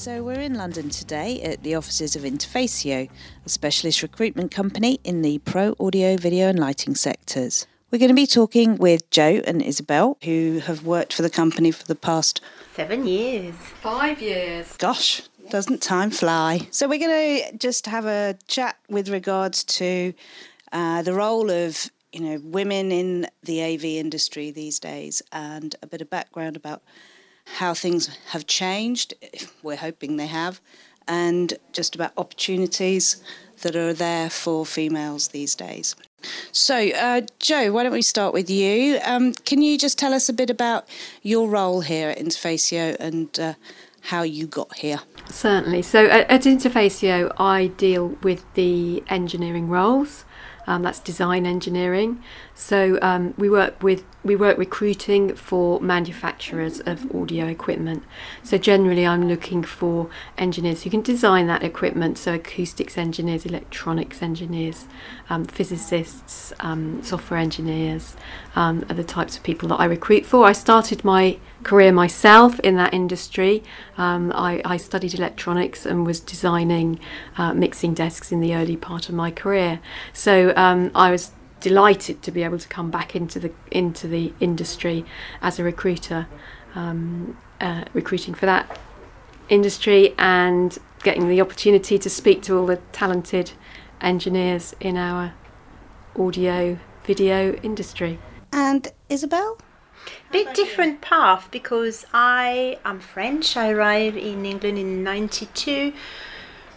So, we're in London today at the offices of Interfacio, a specialist recruitment company in the pro audio, video, and lighting sectors. We're going to be talking with Joe and Isabel, who have worked for the company for the past seven years. Five years. Gosh, doesn't time fly? So, we're going to just have a chat with regards to uh, the role of you know women in the AV industry these days, and a bit of background about how things have changed. We're hoping they have, and just about opportunities that are there for females these days. So, uh, Joe, why don't we start with you? Um, can you just tell us a bit about your role here at Interfacio and uh, how you got here? Certainly. So, at, at Interfacio, I deal with the engineering roles. Um, that's design engineering. So um, we work with we work recruiting for manufacturers of audio equipment. So generally, I'm looking for engineers who can design that equipment. So acoustics engineers, electronics engineers, um, physicists, um, software engineers um, are the types of people that I recruit for. I started my career myself in that industry. Um, I, I, studied electronics and was designing uh, mixing desks in the early part of my career. So um, I was delighted to be able to come back into the into the industry as a recruiter, um, uh, recruiting for that industry and getting the opportunity to speak to all the talented engineers in our audio video industry. And Isabel? Bit different path because I am French. I arrived in England in 92.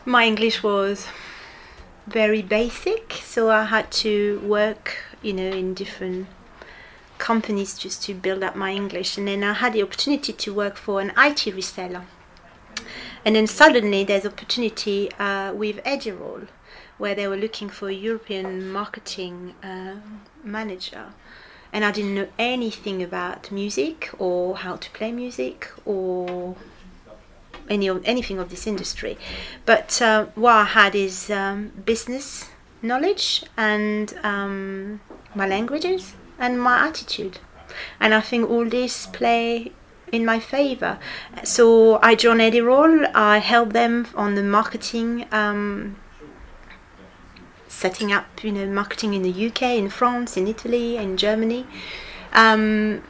My English was very basic, so I had to work, you know, in different companies just to build up my English. And then I had the opportunity to work for an IT reseller. And then suddenly there's opportunity uh, with Edirol, where they were looking for a European marketing uh, manager. And I didn't know anything about music or how to play music or any of anything of this industry. But uh, what I had is um, business knowledge and um, my languages and my attitude, and I think all this play in my favor. So I joined Edirol. I helped them on the marketing. Um, setting up, you know, marketing in the UK, in France, in Italy, in Germany. Um,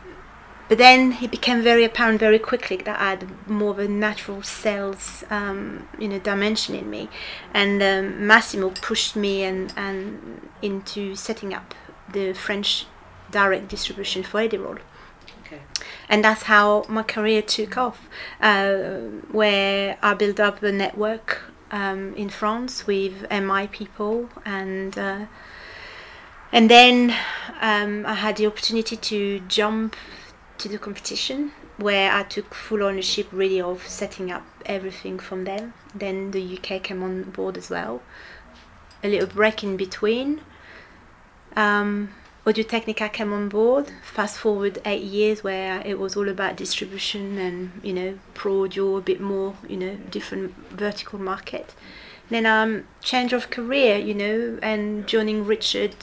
but then it became very apparent very quickly that I had more of a natural sales, um, you know, dimension in me, and um, Massimo pushed me and and into setting up the French direct distribution for Edirol. Okay. And that's how my career took off, uh, where I built up a network um, in France with MI people and. Uh, and then um, I had the opportunity to jump to the competition where I took full ownership really of setting up everything from them. Then the UK came on board as well. A little break in between. Um, Audio Technica came on board. Fast forward eight years where it was all about distribution and you know pro audio, a bit more you know different vertical market. Then um, change of career, you know, and joining Richard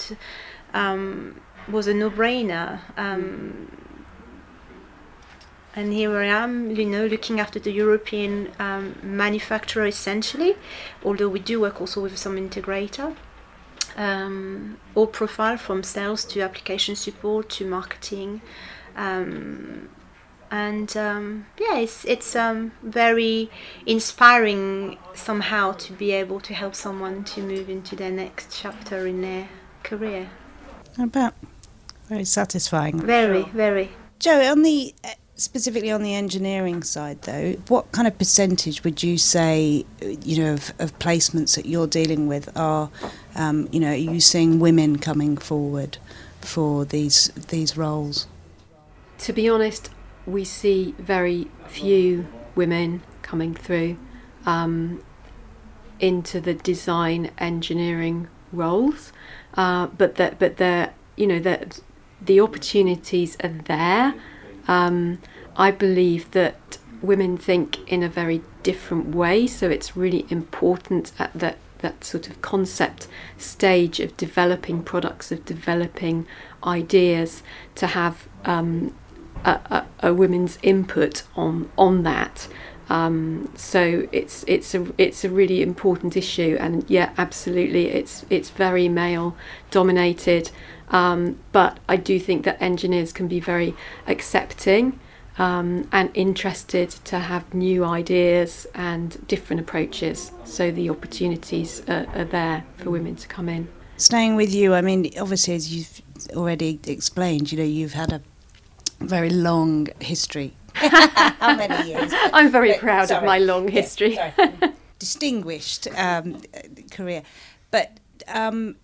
um, was a no-brainer. Um, and here I am, you know, looking after the European um, manufacturer essentially, although we do work also with some integrator. Um, all profile from sales to application support to marketing. Um, and um, yeah, it's, it's um, very inspiring somehow to be able to help someone to move into their next chapter in their career. I bet. Very satisfying. Very, very. Joe, on the specifically on the engineering side, though, what kind of percentage would you say, you know, of, of placements that you're dealing with are, um, you know, are you seeing women coming forward for these these roles? To be honest, we see very few women coming through um, into the design engineering roles, uh, but that but the you know that the opportunities are there. Um, I believe that women think in a very different way, so it's really important at that that sort of concept stage of developing products, of developing ideas, to have um, a, a, a, women's input on on that. Um, so it's it's a it's a really important issue, and yeah, absolutely, it's it's very male dominated. Um, but I do think that engineers can be very accepting um, and interested to have new ideas and different approaches. So the opportunities are, are there for women to come in. Staying with you, I mean, obviously, as you've already explained, you know, you've had a very long history How many years? I'm very but, proud sorry. of my long history. Yeah, Distinguished um, career. But um,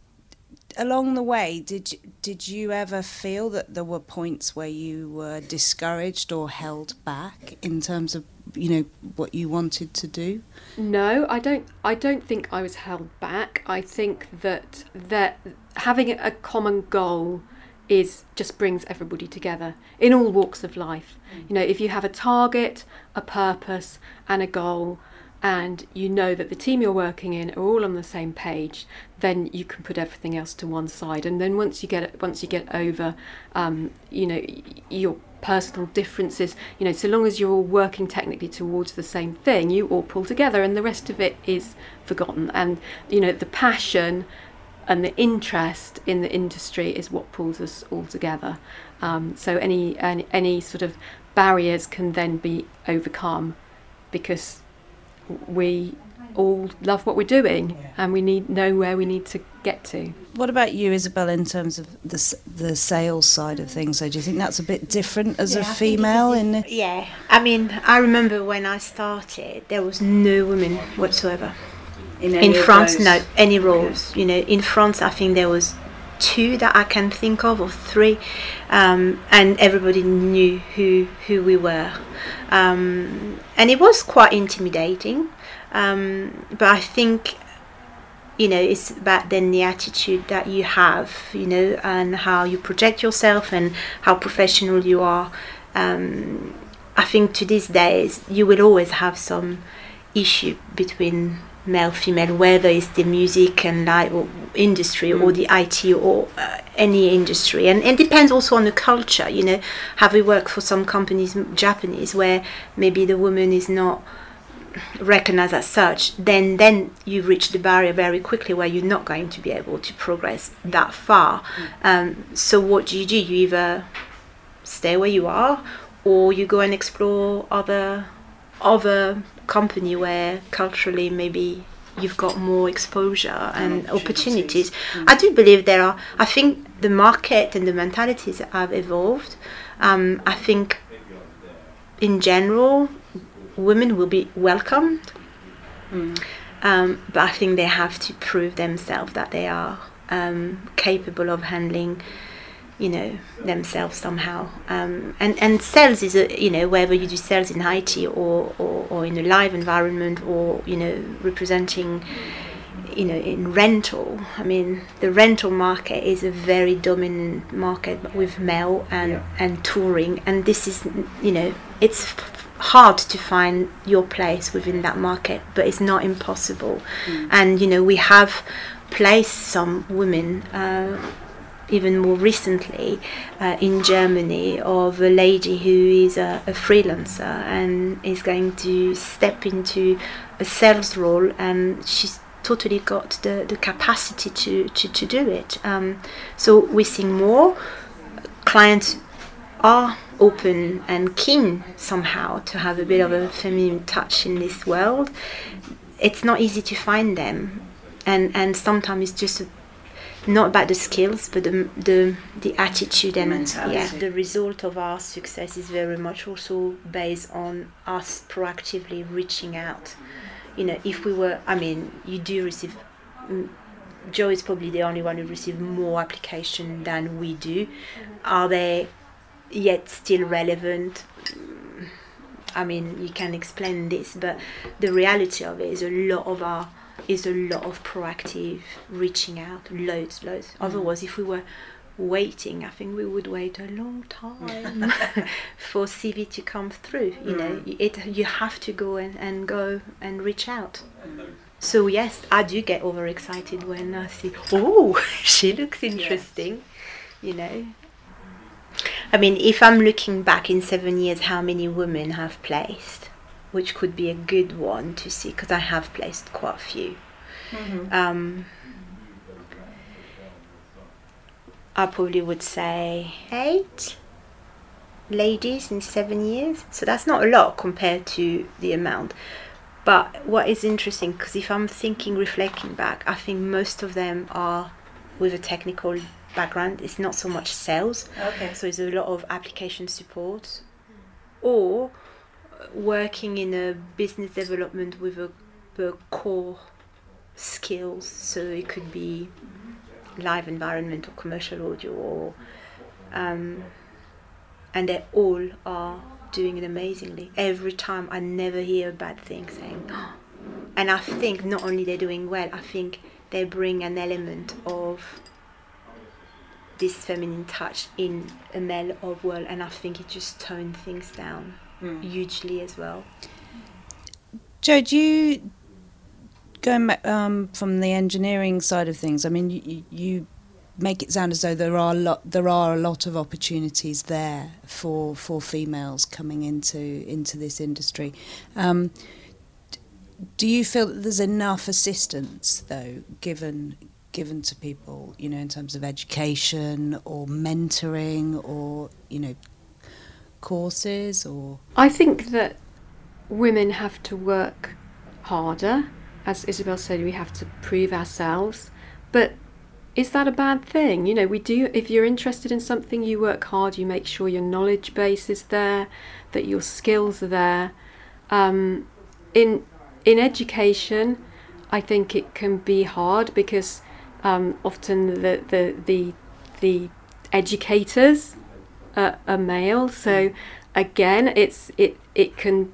along the way, did you, did you ever feel that there were points where you were discouraged or held back in terms of you know what you wanted to do? No, I don't. I don't think I was held back. I think that that having a common goal is just brings everybody together in all walks of life. Mm. You know, if you have a target, a purpose, and a goal, and you know that the team you're working in are all on the same page, then you can put everything else to one side. And then once you get once you get over, um, you know, your personal differences, you know, so long as you're all working technically towards the same thing, you all pull together, and the rest of it is forgotten. And you know, the passion and the interest in the industry is what pulls us all together. Um, so any, any any sort of barriers can then be overcome because we all love what we're doing yeah. and we need know where we need to get to. What about you, Isabel, in terms of the the sales side of things? So do you think that's a bit different as yeah, a female? In the- yeah, I mean, I remember when I started, there was no women whatsoever in, in France no any roles okay. you know in france i think there was two that i can think of or three um, and everybody knew who who we were um, and it was quite intimidating um, but i think you know it's about then the attitude that you have you know and how you project yourself and how professional you are. Um, i think to these days you will always have some issue between male female whether it's the music and light or industry mm. or the IT or uh, any industry. And it depends also on the culture you know. Have we worked for some companies Japanese where maybe the woman is not recognized as such then then you reach the barrier very quickly where you're not going to be able to progress that far mm. um, so what do you do you either stay where you are or you go and explore other other company where culturally maybe you've got more exposure and opportunities. Mm. I do believe there are. I think the market and the mentalities have evolved. Um, I think in general, women will be welcomed. Mm. Um, but I think they have to prove themselves that they are um, capable of handling you know themselves somehow um, and and sales is a you know whether you do sales in IT or, or or in a live environment or you know representing you know in rental I mean the rental market is a very dominant market with male and yeah. and touring and this is you know it's hard to find your place within that market but it's not impossible mm. and you know we have placed some women uh, even more recently uh, in Germany of a lady who is a, a, freelancer and is going to step into a sales role and she's totally got the, the capacity to, to, to do it. Um, so we're seeing more clients are open and keen somehow to have a bit of a feminine touch in this world. It's not easy to find them and, and sometimes it's just a not about the skills, but the the, the attitude and Mentality. yeah, the result of our success is very much also based on us proactively reaching out. You know, if we were, I mean, you do receive. Mm, Joe is probably the only one who receives more application than we do. Are they yet still relevant? I mean, you can explain this, but the reality of it is a lot of our is a lot of proactive reaching out, loads, loads. Mm. Otherwise, if we were waiting, I think we would wait a long time for CV to come through. You mm. know, it you have to go and, and go and reach out. So yes, I do get overexcited when I see, oh, she looks interesting. Yes. You know. I mean, if I'm looking back in seven years, how many women have placed? which could be a good one to see because I have placed quite a few. Mm-hmm. Um, I probably would say eight ladies in seven years. So that's not a lot compared to the amount. But what is interesting, because if I'm thinking, reflecting back, I think most of them are with a technical background. It's not so much sales. Okay. So it's a lot of application support or working in a business development with a, a core skills. So it could be live environment or commercial audio or um, and they all are doing it amazingly. Every time I never hear a bad thing saying and I think not only they're doing well, I think they bring an element of this feminine touch in a male of world and I think it just toned things down hugely as well. Joe, do you going back um, from the engineering side of things? I mean, you, you make it sound as though there are a lot there are a lot of opportunities there for for females coming into into this industry. Um, do you feel that there's enough assistance though given given to people, you know, in terms of education or mentoring or you know courses or I think that women have to work harder. As Isabel said, we have to prove ourselves. But is that a bad thing? You know, we do, if you're interested in something, you work hard, you make sure your knowledge base is there, that your skills are there. Um, in, in education, I think it can be hard because um, often the, the, the, the educators are, are male. So again, it's, it, it can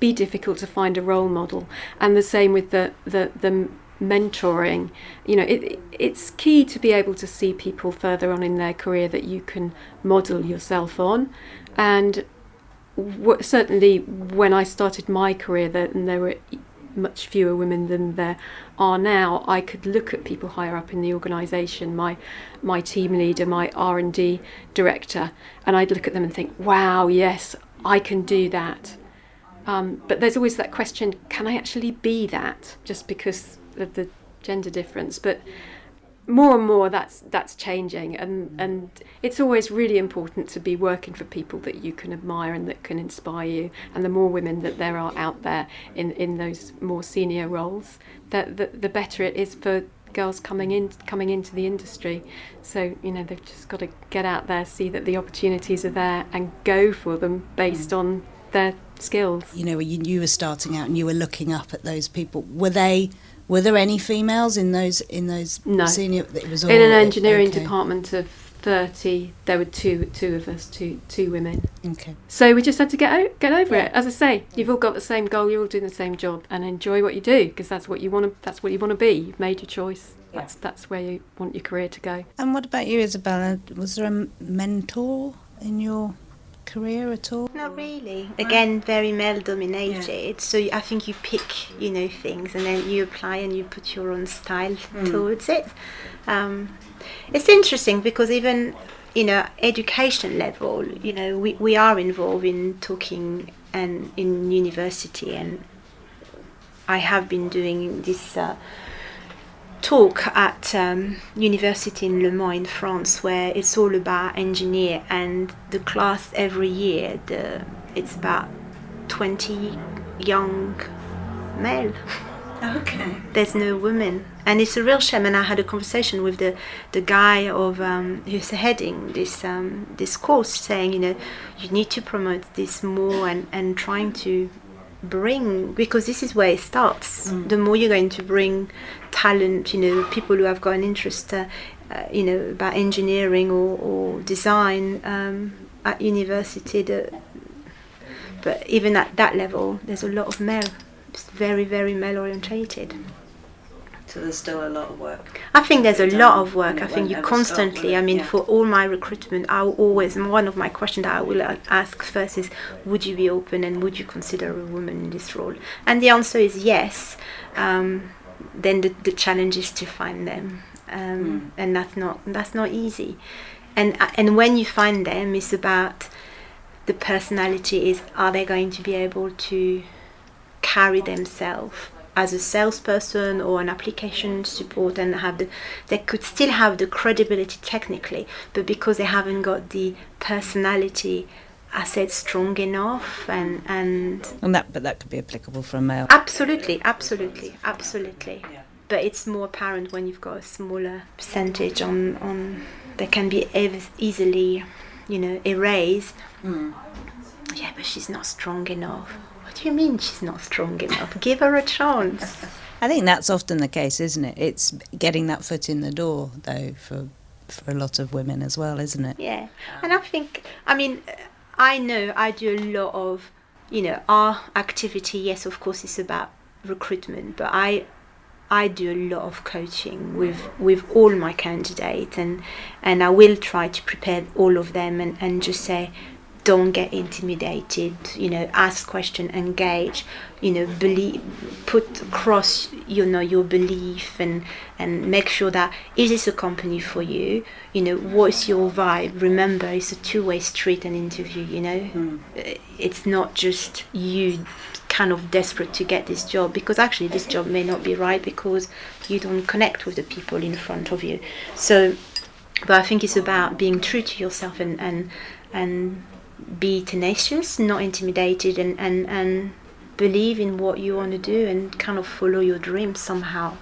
be difficult to find a role model. And the same with the, the, the mentoring you know it, it's key to be able to see people further on in their career that you can model yourself on and w- certainly when I started my career there, there were much fewer women than there are now. I could look at people higher up in the organization my my team leader my R&D director and I'd look at them and think wow yes I can do that. Um, but there's always that question can I actually be that? just because of the gender difference. But more and more that's that's changing and mm. and it's always really important to be working for people that you can admire and that can inspire you and the more women that there are out there in in those more senior roles that the, the better it is for girls coming in coming into the industry. So you know they've just got to get out there see that the opportunities are there and go for them based mm. on their skills. You know, when you, you were starting out and you were looking up at those people, were they? Were there any females in those in those No. senior? It was all in an engineering okay. department of 30 there were two two of us two two women Okay. So we just had to get o- get over Yeah. it. As I say, you've all got the same goal. You're all doing the same job, and enjoy what you do because that's what you want to. That's what you want to be. You've made your choice. Yeah. That's that's where you want your career to go. And what about you, Isabella? Was there a mentor in your career at all? Not really. Again, very male dominated. So I think you pick, you know, things and then you apply and you put your own style towards it. Um, it's interesting because even, you know, education level, you know, we, we are involved in talking and in university and I have been doing this uh, talk at um, university in Le Mans in France where it's all about engineer and the class every year the it's about 20 young male. Okay. there's no women. And it's a real shame and i had a conversation with the the guy of um, who's heading this um, this course saying you know you need to promote this more and and trying to bring because this is where it starts. The more you're going to bring talent you know people who have got an interest uh, uh, you know about engineering or, or design um, at university the, but even at that level there's a lot of male it's very very male orientated So there's still a lot of work. I think there's a lot of work. I think you ever stop, constantly. I mean, Yeah. for all my recruitment, I always, one of my questions that I will uh, ask first is, would you be open and would you consider a woman in this role? And the answer is yes. Um, then the, the challenge is to find them. Um, And that's not, that's not easy. And, uh, and when you find them, it's about the personality is, are they going to be able to carry themselves as a salesperson or an application support and have the they could still have the credibility technically but because they haven't got the personality asset strong enough and and And that, but that could be applicable for a male. absolutely absolutely absolutely. But it's more apparent when you've got a smaller percentage on on that can be ev- easily you know erased. Hmm. Yeah but she's not strong enough. What do you mean she's not strong enough? Give her a chance. I think that's often the case, isn't it? It's getting that foot in the door, though, for for a lot of women as well, isn't it? Yeah, and I think, I mean, I know I do a lot of, you know, our activity. Yes, of course, it's about recruitment, but I, I do a lot of coaching with with all my candidates, and and I will try to prepare all of them and and just say. Don't get intimidated. You know, ask question, engage. You know, believe, put across. You know, your belief and and make sure that is this a company for you you know what's your vibe remember it's a two-way street an interview you know Uh, it's not just you kind of desperate to get this job because actually this job may not be right because you don't connect with the people in front of you so but i think it's about being true to yourself and and and be tenacious not intimidated and and and believe in what you want to do and kind of follow your dreams somehow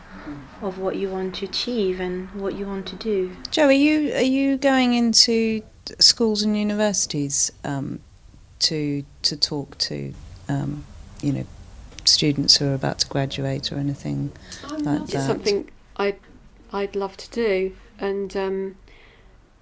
of what you want to achieve and what you want to do. Joe, are you are you going into schools and universities um, to to talk to um, you know students who are about to graduate or anything like It's that? something I I'd love to do, and um,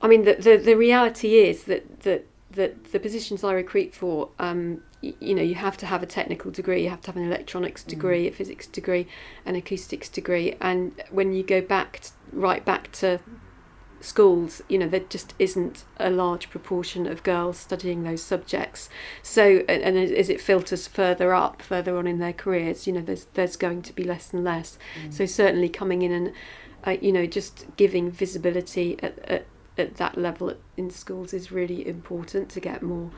I mean the, the the reality is that that that the positions I recruit for, um, y- you know, you have to have a technical degree, you have to have an electronics degree, a physics degree, an acoustics degree, and when you go back t- right back to schools, you know, there just isn't a large proportion of girls studying those subjects. So, and, and as it filters further up, further on in their careers, you know, there's there's going to be less and less. So certainly coming in and, uh, you know, just giving visibility at, at at that level in schools is really important to get more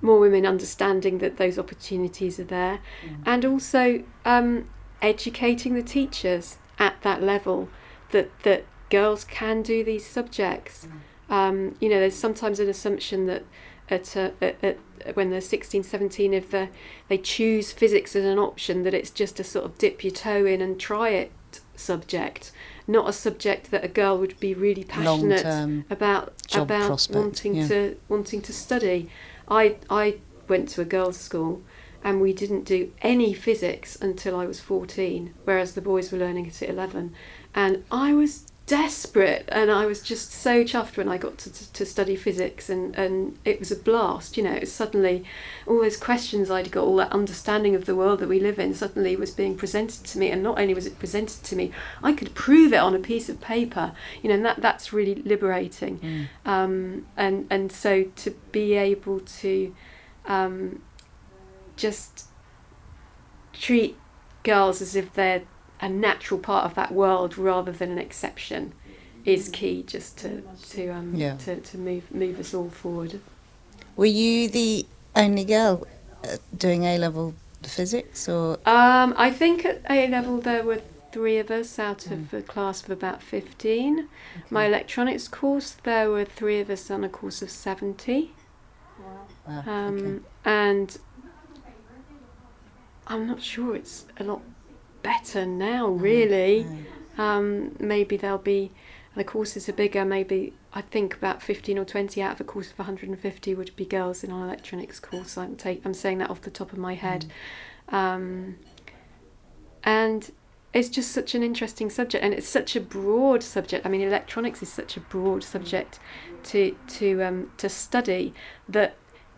more women understanding that those opportunities are there, and also um, educating the teachers at that level that that girls can do these subjects. Um, you know, there's sometimes an assumption that at, uh, at, at when they're 16, 17, if they they choose physics as an option, that it's just a sort of dip your toe in and try it subject, not a subject that a girl would be really passionate Long-term about about prospect, wanting yeah. to wanting to study. I I went to a girls' school and we didn't do any physics until I was 14, whereas the boys were learning it at 11. And I was desperate and I was just so chuffed when I got to, to, to study physics and, and it was a blast, you know, it was suddenly all those questions I'd got, all that understanding of the world that we live in suddenly was being presented to me and not only was it presented to me, I could prove it on a piece of paper, you know, and that, that's really liberating. Um, and, and so to be able to um, just treat girls as if they're a natural part of that world rather than an exception is key just to to um Yeah. to, to move move us all forward. Were you the only girl uh, doing A level physics, or Um, I think at A level there were three of us out of a class of about fifteen. My electronics course there were three of us on a course of seventy. Wow, Um, okay. And I'm not sure it's a lot better now, really. Um, maybe there'll be, the courses are bigger, maybe I think about 15 or 20 out of a course of 150 would be girls in our electronics course. I'm, take, I'm saying that off the top of my head. Um, and it's just such an interesting subject and it's such a broad subject i mean electronics is such a broad subject to to um to study that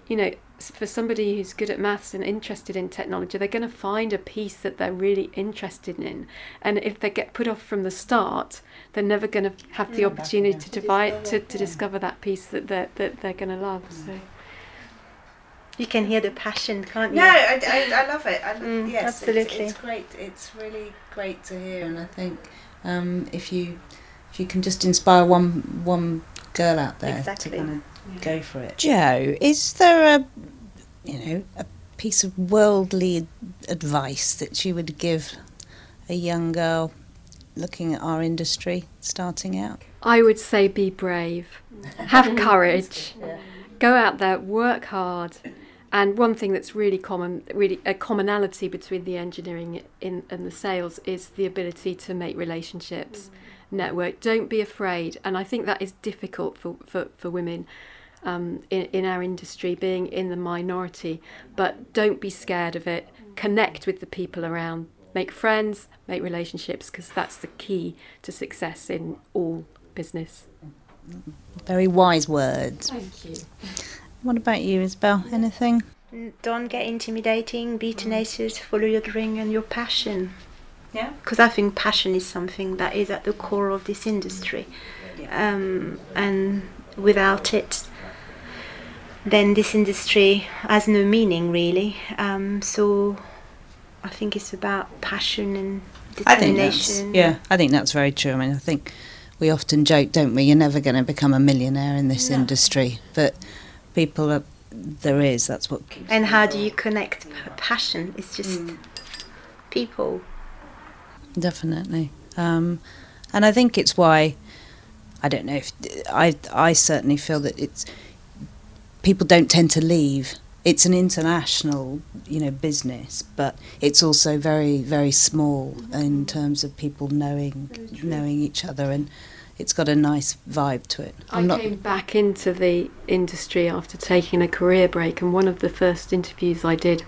you know for somebody who's good at maths and interested in technology they're going to find a piece that they're really interested in and if they get put off from the start they're never going to have the opportunity to divide to, to discover that piece that they're, that they're going to love so You can hear the passion, can't you? No, I, I, I love it. I, Mm, yes, absolutely. It's, it's great. It's really great to hear, and I think um, if you if you can just inspire one one girl out there Exactly. to kind of go for it. Joe, is there a you know a piece of worldly advice that you would give a young girl looking at our industry starting out? I would say be brave, have courage, go out there, work hard. And one thing that's really common, really a commonality between the engineering in, and the sales is the ability to make relationships, mm. network. Don't be afraid. And I think that is difficult for, for, for women um, in, in our industry, being in the minority. But don't be scared of it. Connect with the people around. Make friends, make relationships, because that's the key to success in all business. Very wise words. Thank you. What about you, Isabel? Anything? Don't get intimidating, be tenacious, follow your dream and your passion. Yeah. Because I think passion is something that is at the core of this industry. Um, and without it, then this industry has no meaning really. Um, so I think it's about passion and I determination. yeah, I think that's very true. I mean, I think we often joke, don't we? You're never going to become a millionaire in this No. industry, but people are. There is. That's what. keeps And how do you connect p- passion? It's just people. Definitely. Um, and I think it's why I don't know if I I certainly feel that it's people don't tend to leave. It's an international, you know, business, but it's also very very small in terms of people knowing knowing each other, and it's got a nice vibe to it. I came back into the industry after taking a career break, and one of the first interviews I did,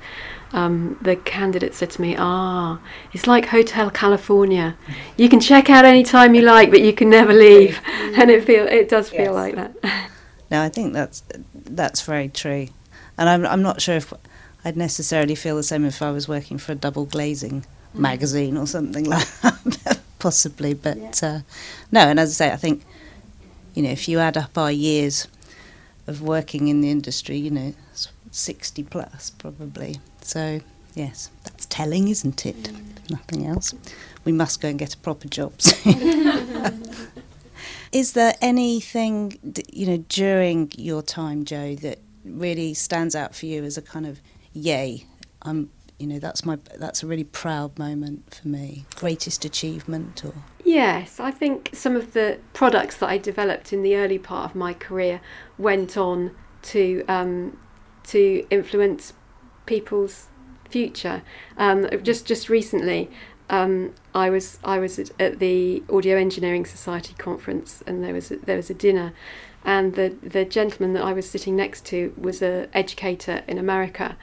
um, the candidate said to me, "Ah, it's like Hotel California. You can check out any time you like, but you can never leave." and it feel it does feel Yes. like that. No, I think that's that's very true, and I'm I'm not sure if I'd necessarily feel the same if I was working for a double glazing magazine or something like that, possibly. But uh, no, and as I say, I think you know if you add up our years of working in the industry, you know, sixty plus probably. So yes, that's telling, isn't it? If Nothing else. We must go and get a proper job. soon. Is there anything you know during your time, Joe, that really stands out for you as a kind of yay? I'm you know that's my that's a really proud moment for me. Greatest achievement or Yes, I think some of the products that I developed in the early part of my career went on to um, to influence people's future. Um, just just recently, um, I was I was at, the Audio Engineering Society conference, and there was a, there was a dinner, and the the gentleman that I was sitting next to was a educator in America,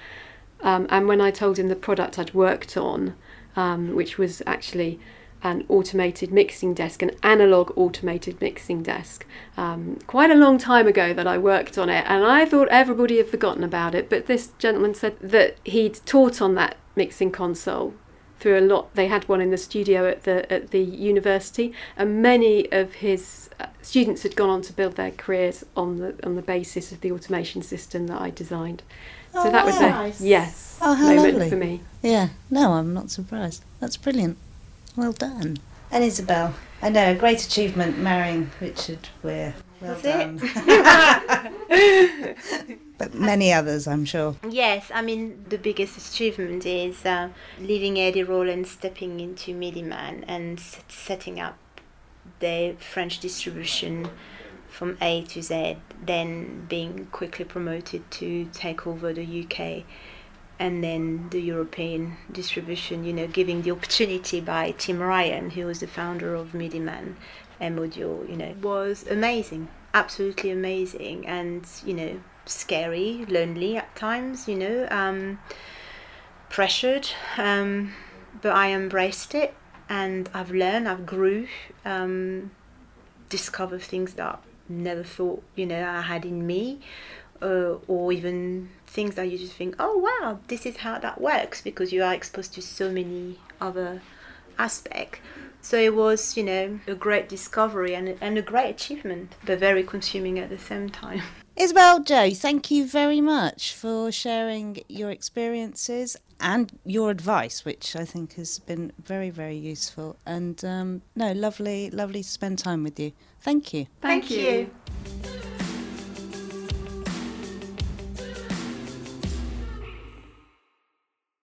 um, and when I told him the product I'd worked on, um, which was actually an automated mixing desk, an analog automated mixing desk, um, quite a long time ago that I worked on it, and I thought everybody had forgotten about it. But this gentleman said that he'd taught on that mixing console through a lot. They had one in the studio at the at the university, and many of his uh, students had gone on to build their careers on the on the basis of the automation system that I designed. So Oh, that was nice. a yes Oh, how moment lovely. for me. yeah. No, I'm not surprised. That's brilliant. Well done. And Isabel, I know a great achievement marrying Richard Weir. Well Was done. it? but many others, I'm sure. Yes, I mean the biggest achievement is uh, leaving Edirol and stepping into Midiman and s- setting up the French distribution from A to Z, then being quickly promoted to take over the UK and then the European distribution, you know, giving the opportunity by Tim Ryan, who was the founder of Midiman M Audio, you know, was amazing, absolutely amazing, and you know, scary, lonely at times, you know, um, pressured, um, but I embraced it, and I've learned, I've grew, um, discovered things that I never thought, you know, I had in me uh, or even things that you just think, oh wow, this is how that works because you are exposed to so many other aspects. So it was, you know, a great discovery and, and a great achievement, but very consuming at the same time. Isabel, Joe, thank you very much for sharing your experiences and your advice, which I think has been very, very useful. And um, no, lovely, lovely to spend time with you. Thank you. Thank, Thank you.